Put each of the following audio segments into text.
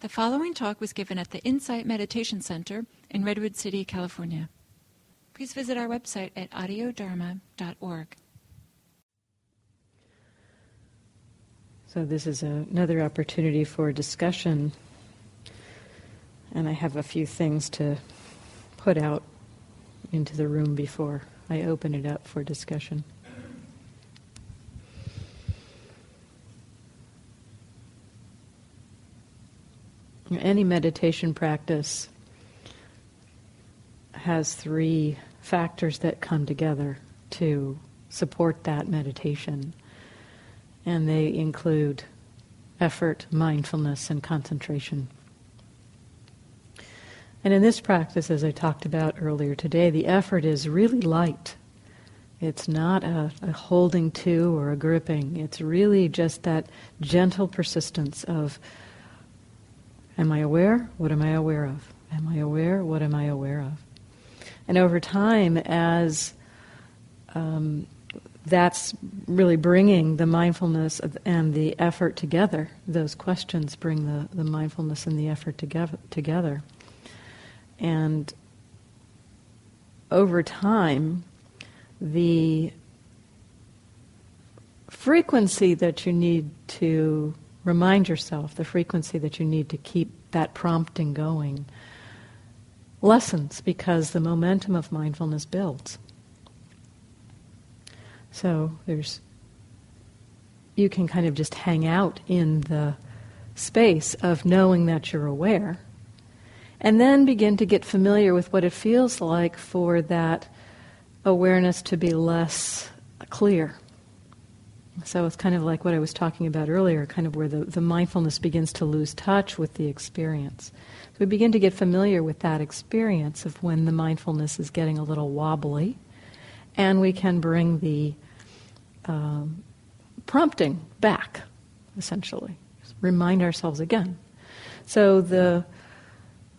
The following talk was given at the Insight Meditation Center in Redwood City, California. Please visit our website at audiodharma.org. So, this is another opportunity for discussion, and I have a few things to put out into the room before I open it up for discussion. Any meditation practice has three factors that come together to support that meditation. And they include effort, mindfulness, and concentration. And in this practice, as I talked about earlier today, the effort is really light. It's not a, a, holding to or a gripping. It's really just that gentle persistence of Am I aware? What am I aware of? Am I aware? What am I aware of? And over time, as um, that's really bringing the mindfulness and the effort together, those questions bring the, the mindfulness and the effort together. together. And over time, the frequency that you need to remind yourself the frequency that you need to keep that prompting going lessens because the momentum of mindfulness builds. So there's you can kind of just hang out in the space of knowing that you're aware and then begin to get familiar with what it feels like for that awareness to be less clear so it's kind of like what I was talking about earlier, kind of where the, the mindfulness begins to lose touch with the experience. So we begin to get familiar with that experience of when the mindfulness is getting a little wobbly, and we can bring the um, prompting back, essentially. Remind ourselves again. So the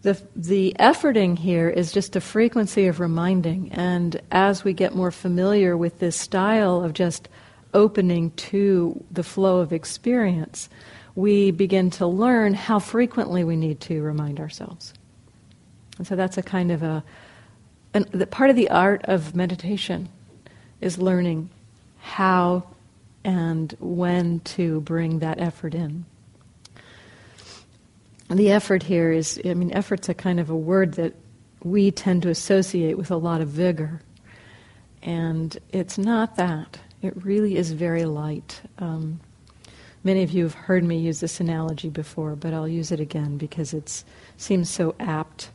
the, the efforting here is just a frequency of reminding, and as we get more familiar with this style of just opening to the flow of experience, we begin to learn how frequently we need to remind ourselves. And so that's a kind of a, an, the part of the art of meditation is learning how and when to bring that effort in. The effort here is, I mean, effort's a kind of a word that we tend to associate with a lot of vigor. And it's not that. It really is very light. Um, many of you have heard me use this analogy before, but I'll use it again because it seems so apt.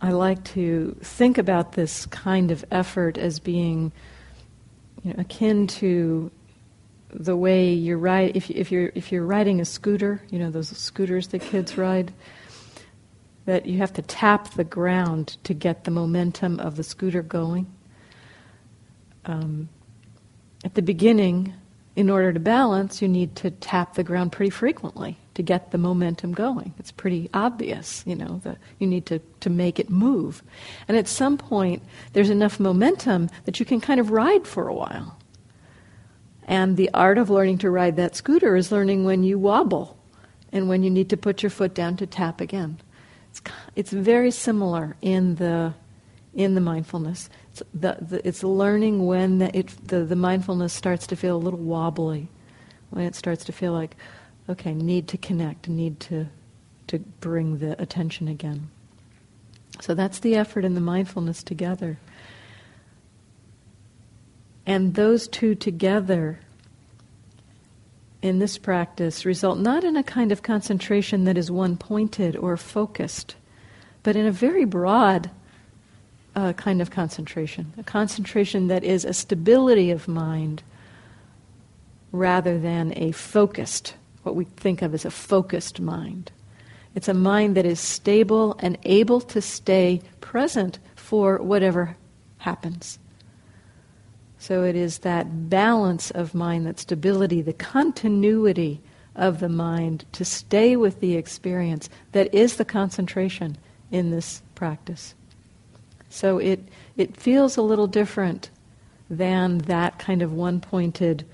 I like to think about this kind of effort as being you know, akin to the way you're ride if, if you're if you're riding a scooter, you know those scooters that kids ride, that you have to tap the ground to get the momentum of the scooter going um, at the beginning, in order to balance, you need to tap the ground pretty frequently to get the momentum going. It's pretty obvious, you know, that you need to, to make it move. And at some point, there's enough momentum that you can kind of ride for a while. And the art of learning to ride that scooter is learning when you wobble and when you need to put your foot down to tap again. It's, it's very similar in the, in the mindfulness the, the, it's learning when the, it, the, the mindfulness starts to feel a little wobbly, when it starts to feel like, okay, need to connect, need to, to bring the attention again. So that's the effort and the mindfulness together. And those two together in this practice result not in a kind of concentration that is one pointed or focused, but in a very broad uh, kind of concentration, a concentration that is a stability of mind rather than a focused, what we think of as a focused mind. It's a mind that is stable and able to stay present for whatever happens. So it is that balance of mind, that stability, the continuity of the mind to stay with the experience that is the concentration in this practice. So it, it feels a little different than that kind of one pointed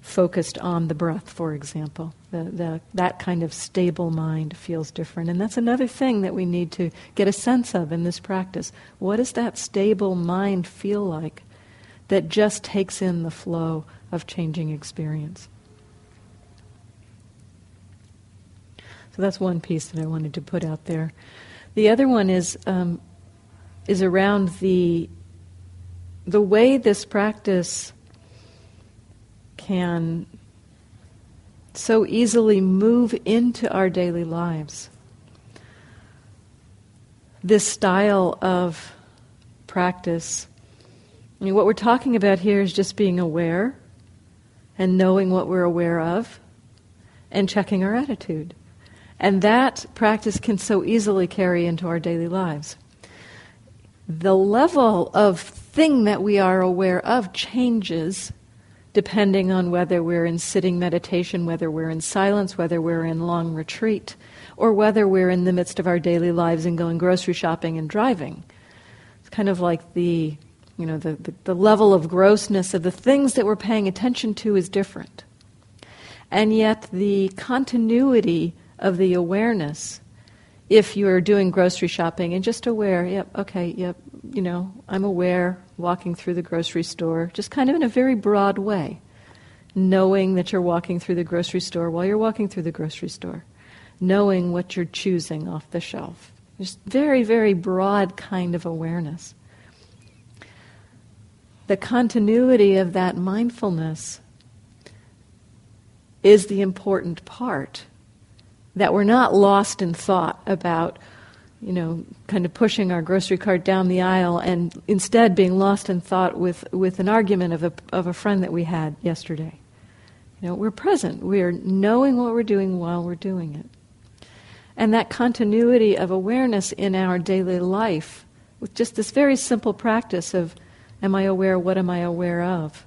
focused on the breath, for example. The, the, that kind of stable mind feels different. And that's another thing that we need to get a sense of in this practice. What does that stable mind feel like that just takes in the flow of changing experience? So that's one piece that I wanted to put out there. The other one is um, is around the the way this practice can so easily move into our daily lives. This style of practice, I mean, what we're talking about here is just being aware and knowing what we're aware of and checking our attitude. And that practice can so easily carry into our daily lives. The level of thing that we are aware of changes depending on whether we're in sitting meditation, whether we're in silence, whether we're in long retreat, or whether we're in the midst of our daily lives and going grocery shopping and driving. It's kind of like the, you know, the, the, the level of grossness of the things that we're paying attention to is different. And yet the continuity of the awareness if you're doing grocery shopping and just aware, yep, okay, yep, you know, I'm aware walking through the grocery store, just kind of in a very broad way, knowing that you're walking through the grocery store while you're walking through the grocery store, knowing what you're choosing off the shelf. Just very, very broad kind of awareness. The continuity of that mindfulness is the important part that we're not lost in thought about, you know, kind of pushing our grocery cart down the aisle and instead being lost in thought with, with an argument of a, of a friend that we had yesterday. You know, we're present. We're knowing what we're doing while we're doing it. And that continuity of awareness in our daily life, with just this very simple practice of, am I aware? What am I aware of?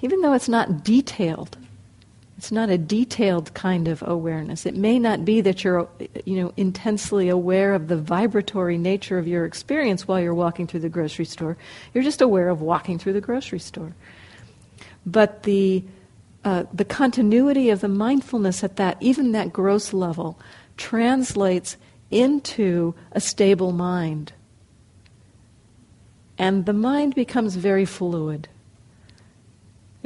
Even though it's not detailed, it's not a detailed kind of awareness. It may not be that you're, you know, intensely aware of the vibratory nature of your experience while you're walking through the grocery store. You're just aware of walking through the grocery store. But the uh, the continuity of the mindfulness at that, even that gross level, translates into a stable mind. And the mind becomes very fluid.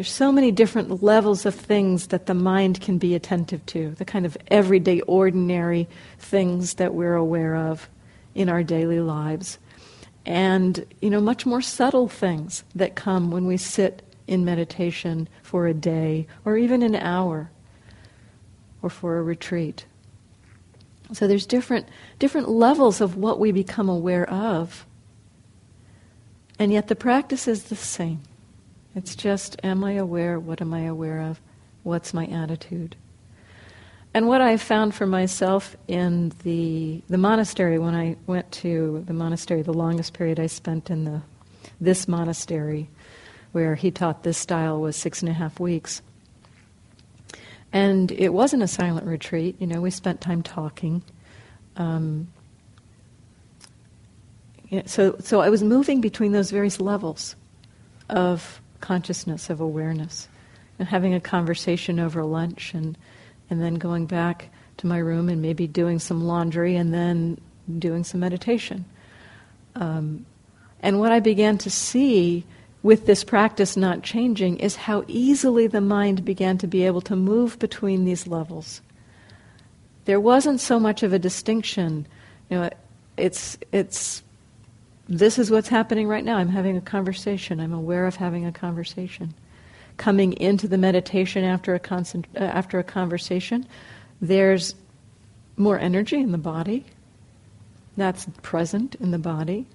There's so many different levels of things that the mind can be attentive to, the kind of everyday, ordinary things that we're aware of in our daily lives. And, you know, much more subtle things that come when we sit in meditation for a day or even an hour or for a retreat. So there's different, different levels of what we become aware of. And yet the practice is the same. It's just, am I aware? What am I aware of? What's my attitude? And what I found for myself in the the monastery when I went to the monastery, the longest period I spent in the this monastery, where he taught this style, was six and a half weeks. And it wasn't a silent retreat. You know, we spent time talking. Um, so, so I was moving between those various levels of consciousness of awareness and having a conversation over lunch and and then going back to my room and maybe doing some laundry and then doing some meditation. Um, and what I began to see with this practice not changing is how easily the mind began to be able to move between these levels. There wasn't so much of a distinction. You know, it's it's this is what's happening right now. I'm having a conversation. I'm aware of having a conversation. Coming into the meditation after a, concent- uh, after a conversation, there's more energy in the body. That's present in the body.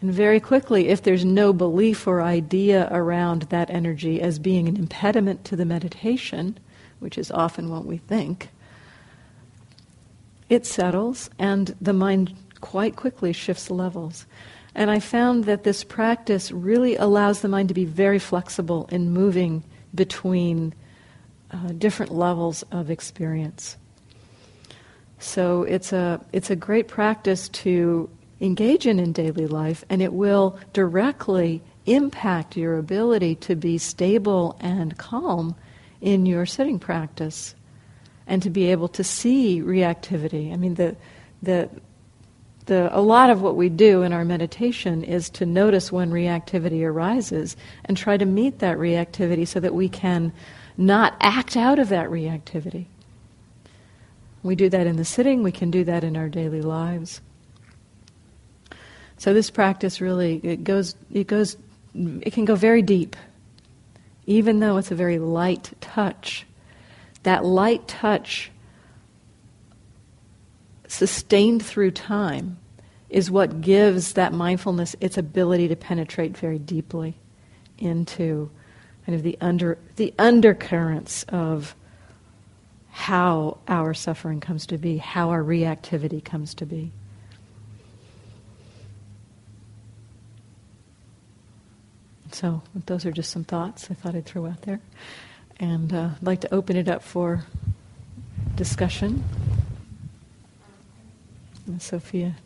And very quickly, if there's no belief or idea around that energy as being an impediment to the meditation, which is often what we think, it settles and the mind quite quickly shifts levels. And I found that this practice really allows the mind to be very flexible in moving between uh, different levels of experience. So it's a, it's a great practice to engage in in daily life, and it will directly impact your ability to be stable and calm in your sitting practice and to be able to see reactivity. I mean, the, the, the, a lot of what we do in our meditation is to notice when reactivity arises and try to meet that reactivity so that we can not act out of that reactivity. We do that in the sitting, we can do that in our daily lives. So this practice really it goes it goes it can go very deep. Even though it's a very light touch. That light touch sustained through time is what gives that mindfulness its ability to penetrate very deeply into kind of the under the undercurrents of how our suffering comes to be, how our reactivity comes to be. So, those are just some thoughts I thought I'd throw out there. And uh, I'd like to open it up for discussion. Sophia.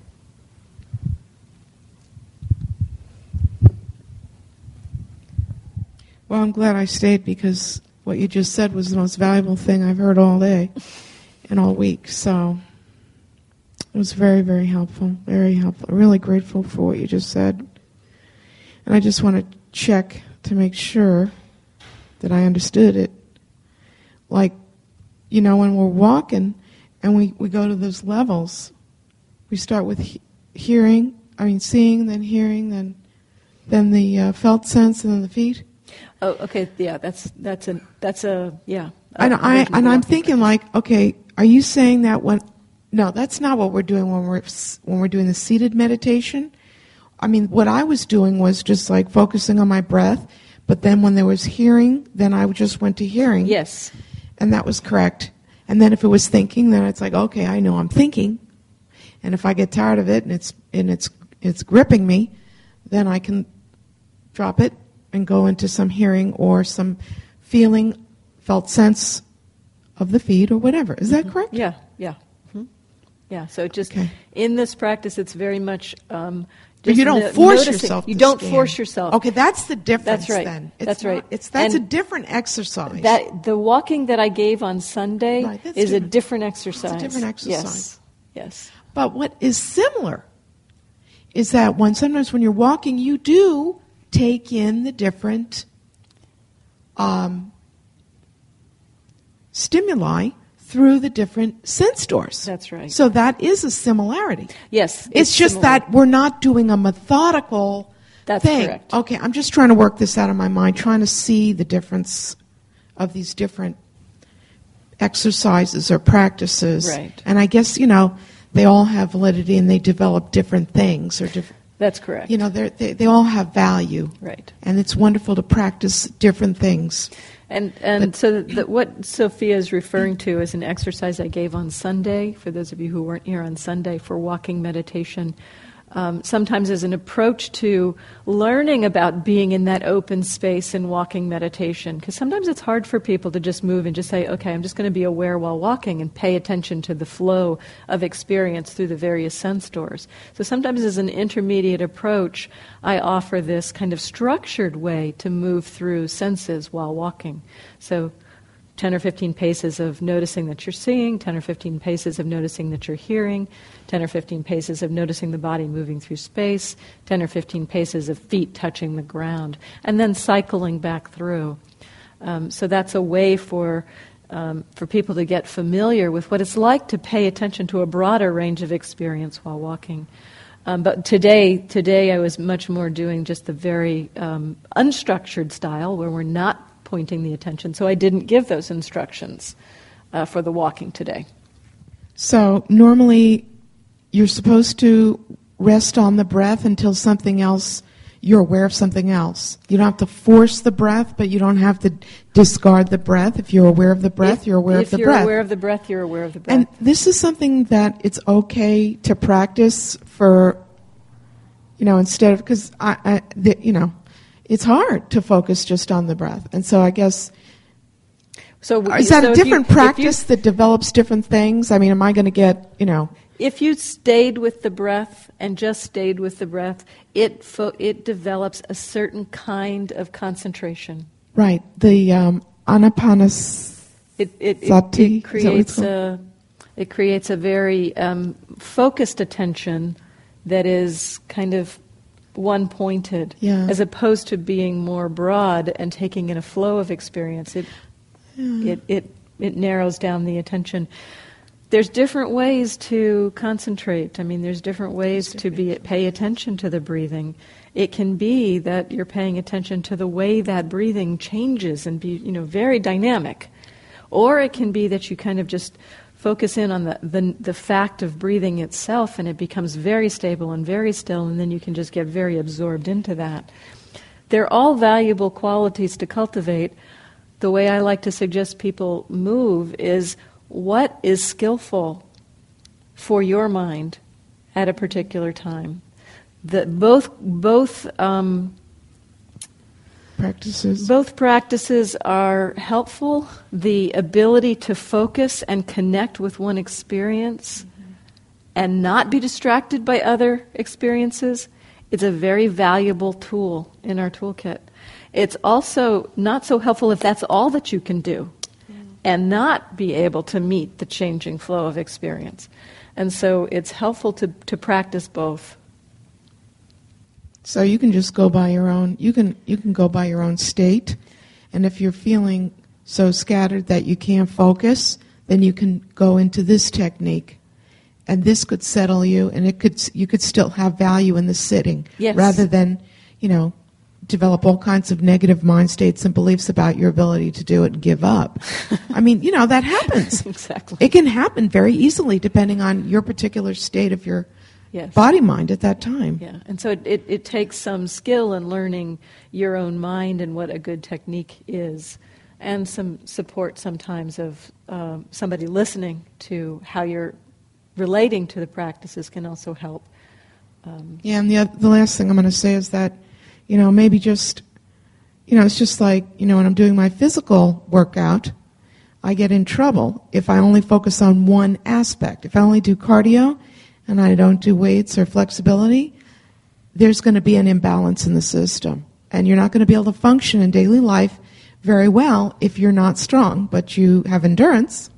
Well, I'm glad I stayed because what you just said was the most valuable thing I've heard all day and all week. So it was very, very helpful. Very helpful. Really grateful for what you just said. And I just want to check to make sure that I understood it. Like, you know, when we're walking and we, we go to those levels, we start with he- hearing, I mean, seeing, then hearing, then then the uh, felt sense, and then the feet. Oh, okay. Yeah, that's that's a that's a yeah. And I and I'm thinking like, okay, are you saying that when? No, that's not what we're doing when we're when we're doing the seated meditation. I mean, what I was doing was just like focusing on my breath, but then when there was hearing, then I just went to hearing. Yes. And that was correct. And then if it was thinking, then it's like, okay, I know I'm thinking. And if I get tired of it and it's and it's it's gripping me, then I can drop it and go into some hearing or some feeling, felt sense of the feet or whatever. Is that mm-hmm. correct? Yeah, yeah. Mm-hmm. Yeah, so just okay. in this practice, it's very much. Um, but you don't force noticing. yourself. You don't stand. force yourself. Okay, that's the difference. That's right. Then it's that's not, right. It's that's and a different exercise. That the walking that I gave on Sunday right, is different. a different exercise. It's a different exercise. Yes. Yes. But what is similar is that when sometimes when you're walking, you do take in the different um, stimuli through the different sense doors. That's right. So that is a similarity. Yes. It's, it's just similar. that we're not doing a methodical That's thing. correct. Okay, I'm just trying to work this out of my mind, trying to see the difference of these different exercises or practices. Right. And I guess, you know, they all have validity and they develop different things or different that's correct. You know, they they all have value. Right. And it's wonderful to practice different things. And and but, so the, what Sophia is referring to is an exercise I gave on Sunday. For those of you who weren't here on Sunday for walking meditation, um, sometimes as an approach to learning about being in that open space and walking meditation. Because sometimes it's hard for people to just move and just say, okay, I'm just going to be aware while walking and pay attention to the flow of experience through the various sense doors. So sometimes as an intermediate approach, I offer this kind of structured way to move through senses while walking. So 10 or 15 paces of noticing that you're seeing, 10 or 15 paces of noticing that you're hearing, 10 or 15 paces of noticing the body moving through space, 10 or 15 paces of feet touching the ground, and then cycling back through. Um, so that's a way for um, for people to get familiar with what it's like to pay attention to a broader range of experience while walking. Um, but today, today I was much more doing just the very um, unstructured style, where we're not pointing the attention. So I didn't give those instructions uh, for the walking today. So normally you're supposed to rest on the breath until something else you're aware of something else. You don't have to force the breath, but you don't have to discard the breath. If you're aware of the breath, if, you're aware of the breath. If you're aware of the breath, you're aware of the breath. And this is something that it's okay to practice for, you know, instead of because I, I the, you know, it's hard to focus just on the breath. And so I guess. So is that so a different you, practice you, that develops different things? I mean, am I going to get you know? if you stayed with the breath and just stayed with the breath, it fo- it develops a certain kind of concentration. Right. The um, anapanas. It it, it, it is that what it's creates a it creates a very um, focused attention that is kind of one pointed, Yeah. as opposed to being more broad and taking in a flow of experience. It it, it, it narrows down the attention. There's different ways to concentrate. I mean, there's different ways to be pay attention to the breathing. It can be that you're paying attention to the way that breathing changes and be, you know, very dynamic. Or it can be that you kind of just focus in on the, the, the fact of breathing itself and it becomes very stable and very still, and then you can just get very absorbed into that. They're all valuable qualities to cultivate. The way I like to suggest people move is what is skillful for your mind at a particular time. The, both both um, Practices. both practices are helpful. The ability to focus and connect with one experience and not be distracted by other experiences is a very valuable tool in our toolkit. It's also not so helpful if that's all that you can do and not be able to meet the changing flow of experience. And so it's helpful to, to practice both. So you can just go by your own. You can you can go by your own state, and if you're feeling so scattered that you can't focus, then you can go into this technique, and this could settle you, and it could you could still have value in the sitting, Yes. rather than you know develop all kinds of negative mind states and beliefs about your ability to do it and give up. I mean, you know that happens. Exactly. It can happen very easily depending on your particular state of your Yes. body mind at that time. Yeah, and so it, it, it takes some skill in learning your own mind and what a good technique is, and some support sometimes of um, somebody listening to how you're relating to the practices can also help. Um, Yeah, and the the last thing I'm going to say is that, you know, maybe just, you know, it's just like you know when I'm doing my physical workout, I get in trouble if I only focus on one aspect. If I only do cardio, and I don't do weights or flexibility, there's going to be an imbalance in the system, and you're not going to be able to function in daily life very well if you're not strong, but you have endurance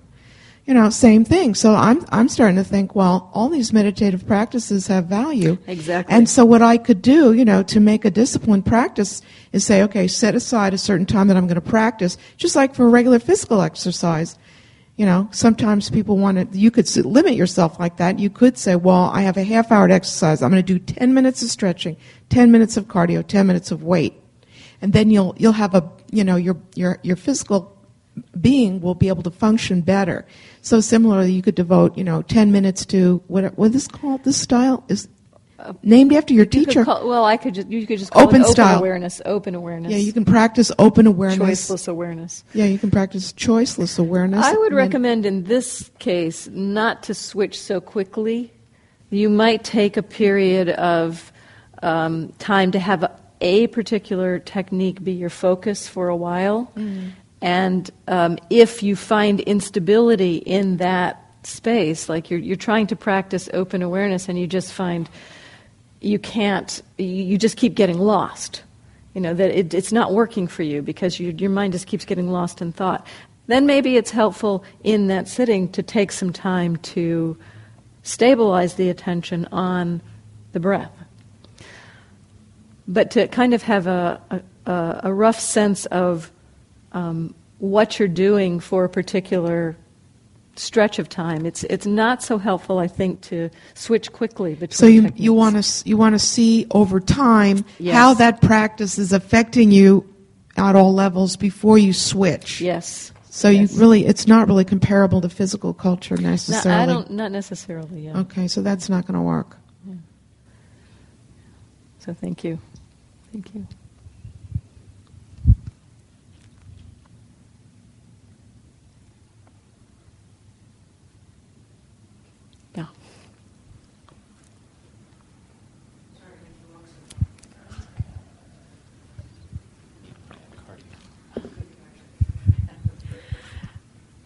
you know, same thing. So I'm I'm starting to think, well, all these meditative practices have value. Exactly. And so what I could do, you know, to make a disciplined practice is say, okay, set aside a certain time that I'm going to practice, just like for regular physical exercise. You know, sometimes people want to, you could limit yourself like that. You could say, well, I have a half hour to exercise. I'm going to do 10 minutes of stretching, 10 minutes of cardio, 10 minutes of weight. And then you'll, you'll have a, you know, your, your, your physical being will be able to function better. So similarly, you could devote, you know, 10 minutes to what, what is called? This style is named after your you teacher. call- well, I could just, you could just call Open it open style. awareness, open awareness. yeah, you can practice open awareness. choiceless awareness. Yeah, you can practice choiceless awareness. I would recommend in this case not to switch so quickly. You might take a period of um, time to have a, a particular technique be your focus for a while. And um, if you find instability in that space, like you're, you're trying to practice open awareness and you just find you can't, you just keep getting lost. You know, that it, it's not working for you because you, your mind just keeps getting lost in thought. Then maybe it's helpful in that sitting to take some time to stabilize the attention on the breath. But to kind of have a, a, a rough sense of um, what you're doing for a particular stretch of time. It's, it's not so helpful, I think, to switch quickly between So you techniques. you want to you want to see over time Yes. how that practice is affecting you at all levels before you switch. Yes. So Yes. you really it's not really comparable to physical culture No, necessarily. I don't, not necessarily, yeah. Okay, so that's not going to work. So thank you. Thank you. Yeah.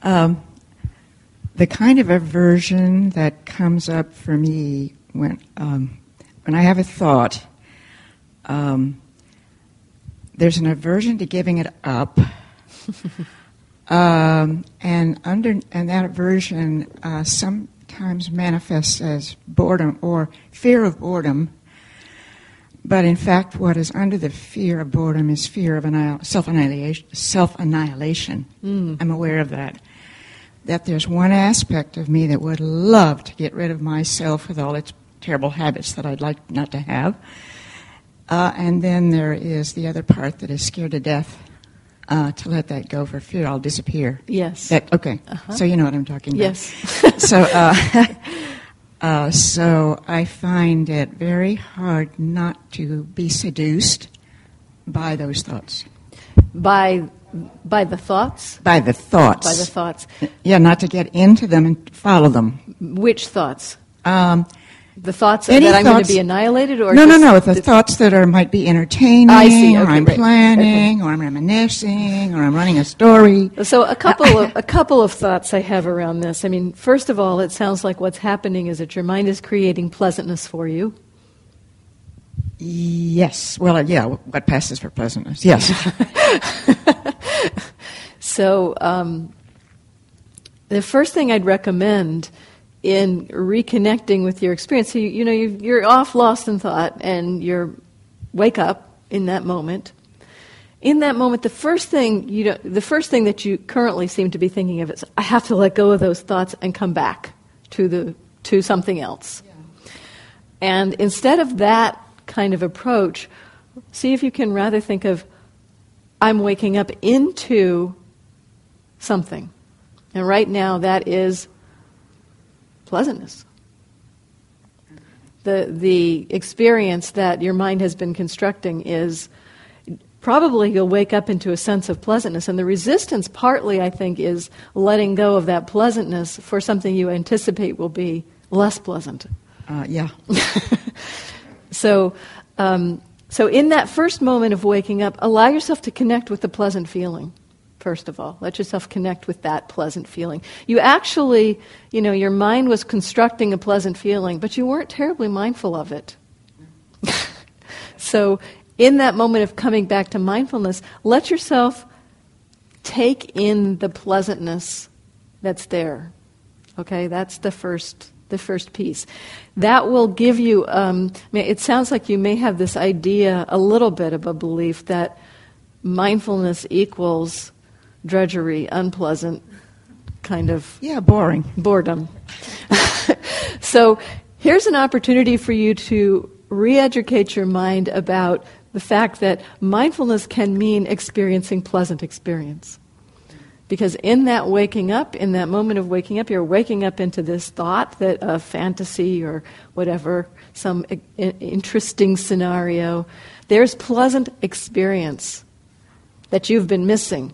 Um, the kind of aversion that comes up for me when um, when I have a thought. Um, there's an aversion to giving it up, um, and under and that aversion uh, sometimes manifests as boredom or fear of boredom. But in fact, what is under the fear of boredom is fear of annihil- self-annihilation. Self-annihilation. Mm. I'm aware of that. That there's one aspect of me that would love to get rid of myself with all its terrible habits that I'd like not to have. Uh, and then there is the other part that is scared to death uh, to let that go for fear I'll disappear. Yes. That, okay, Uh-huh. so you know what I'm talking about. yes. so, uh, uh, so I find it very hard not to be seduced by those thoughts, by by the thoughts. by the thoughts. By the thoughts. yeah, not to get into them and follow them. Which thoughts? Um, The thoughts that I'm going to be annihilated, or no, no, no. The the- thoughts that are might be entertaining, see, or I'm right, planning, or I'm reminiscing, or I'm running a story. So a couple of a couple of thoughts I have around this. I mean, first of all, it sounds like what's happening is that your mind is creating pleasantness for you. Yes. Well, yeah. What passes for pleasantness? Yes. So um, the first thing I'd recommend in reconnecting with your experience, so you, you know, you, you're off, lost in thought, and you're wake up in that moment. In that moment, the first thing you know, the first thing that you currently seem to be thinking of is, I have to let go of those thoughts and come back to the to something else. And instead of that kind of approach, see if you can rather think of, I'm waking up into something. And right now, that is pleasantness. The, the experience that your mind has been constructing is probably you'll wake up into a sense of pleasantness. And the resistance, partly, I think, is letting go of that pleasantness for something you anticipate will be less pleasant. Uh, yeah. So, um, so in that first moment of waking up, allow yourself to connect with the pleasant feeling. First of all, let yourself connect with that pleasant feeling. You actually, you know, your mind was constructing a pleasant feeling, but you weren't terribly mindful of it. so, in that moment of coming back to mindfulness, let yourself take in the pleasantness that's there. Okay, that's the first the first piece. That will give you. Um, it sounds like you may have this idea, a little bit of a belief that mindfulness equals drudgery, unpleasant, kind of Yeah, boring. boredom. so here's an opportunity for you to re-educate your mind about the fact that mindfulness can mean experiencing pleasant experience. Because in that waking up, in that moment of waking up, you're waking up into this thought that a fantasy or whatever, some interesting scenario. There's pleasant experience that you've been missing.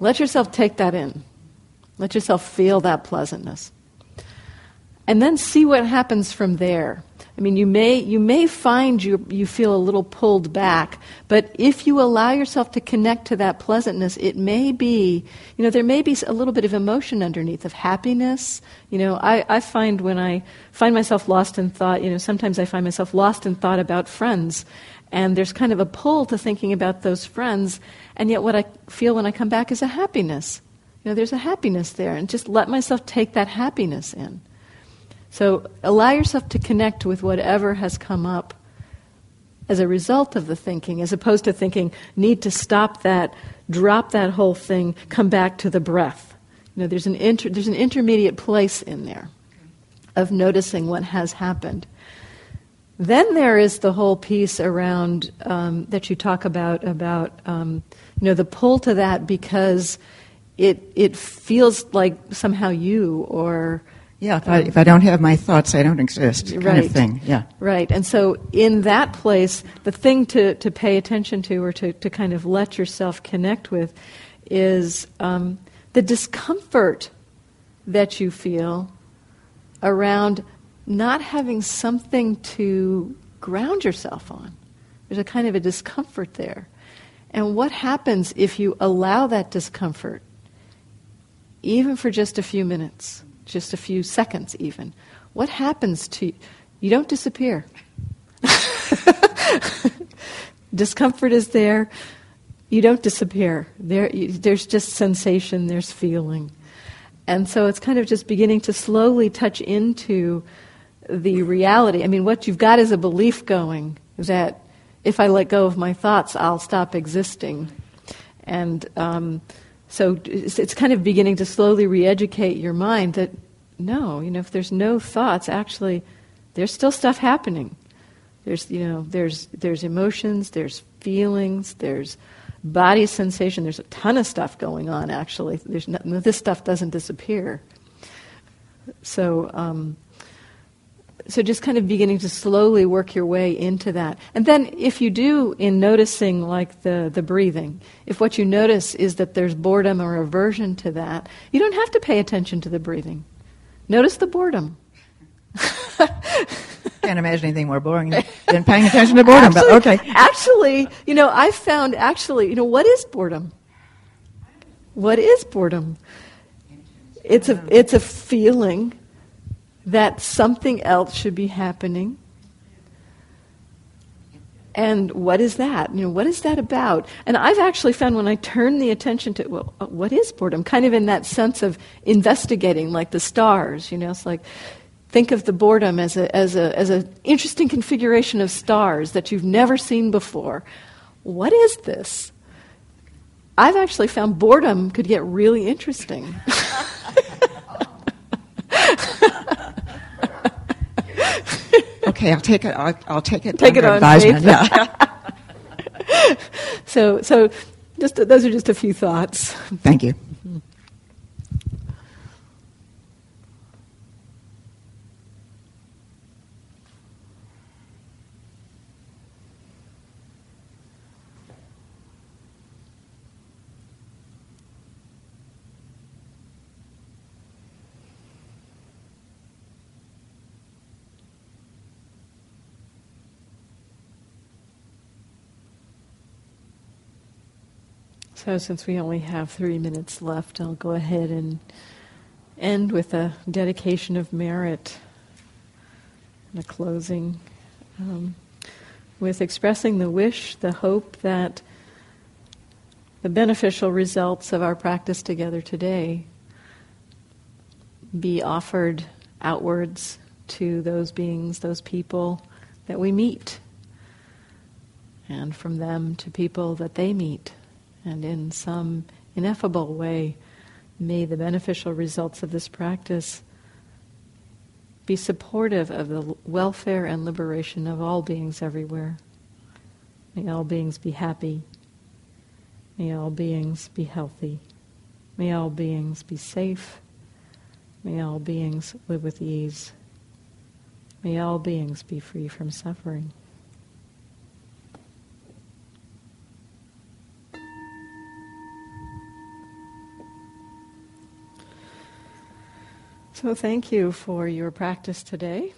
Let yourself take that in. Let yourself feel that pleasantness. And then see what happens from there. I mean, you may, you may find you, you feel a little pulled back, but if you allow yourself to connect to that pleasantness, it may be, you know, there may be a little bit of emotion underneath of happiness. You know, I, I find when I find myself lost in thought, you know, sometimes I find myself lost in thought about friends, and there's kind of a pull to thinking about those friends, and yet what I feel when I come back is a happiness. You know, there's a happiness there, and just let myself take that happiness in. So allow yourself to connect with whatever has come up as a result of the thinking, as opposed to thinking, need to stop that, drop that whole thing, come back to the breath. You know, there's an, inter- there's an intermediate place in there of noticing what has happened. Then there is the whole piece around um, that you talk about about um, you know the pull to that because it it feels like somehow you or Yeah, if I, if I don't have my thoughts, I don't exist, kind Right. of thing. Yeah. Right. And so in that place, the thing to, to pay attention to or to, to kind of let yourself connect with is um, the discomfort that you feel around not having something to ground yourself on. There's a kind of a discomfort there. And what happens if you allow that discomfort, even for just a few minutes? Just a few seconds even. What happens to you? You don't disappear. Discomfort is there. You don't disappear. There, you, there's just sensation, there's feeling. And so it's kind of just beginning to slowly touch into the reality. I mean, what you've got is a belief going that if I let go of my thoughts, I'll stop existing. And um, so it's, kind of beginning to slowly re educate your mind that no, you know, if there's no thoughts, actually, there's still stuff happening. There's, you know, there's, there's emotions, there's feelings, there's body sensation. There's a ton of stuff going on, actually. There's no, this stuff doesn't disappear. So, um, so just kind of beginning to slowly work your way into that. And then if you do in noticing like the, the breathing, if what you notice is that there's boredom or aversion to that, you don't have to pay attention to the breathing. Notice the boredom. Can't imagine anything more boring than paying attention to boredom, actually, but okay. Actually, you know, I found actually, you know, what is boredom? What is boredom? It's a it's a feeling that something else should be happening. And what is that? You know, what is that about? And I've actually found when I turn the attention to, well, uh, what is boredom? Kind of in that sense of investigating, like the stars. You know, it's like think of the boredom as a as a as an interesting configuration of stars that you've never seen before. What is this? I've actually found boredom could get really interesting. okay, I'll take it. I'll, I'll take it. Take it on advisement. faith. Yeah. so so just those are just a few thoughts. Thank you. So, since we only have three minutes left, I'll go ahead and end with a dedication of merit and a closing um, with expressing the wish, the hope that the beneficial results of our practice together today be offered outwards to those beings, those people that we meet, and from them to people that they meet and in some ineffable way, may the beneficial results of this practice be supportive of the welfare and liberation of all beings everywhere. May all beings be happy. May all beings be healthy. May all beings be safe. May all beings live with ease. May all beings be free from suffering. So, thank you for your practice today.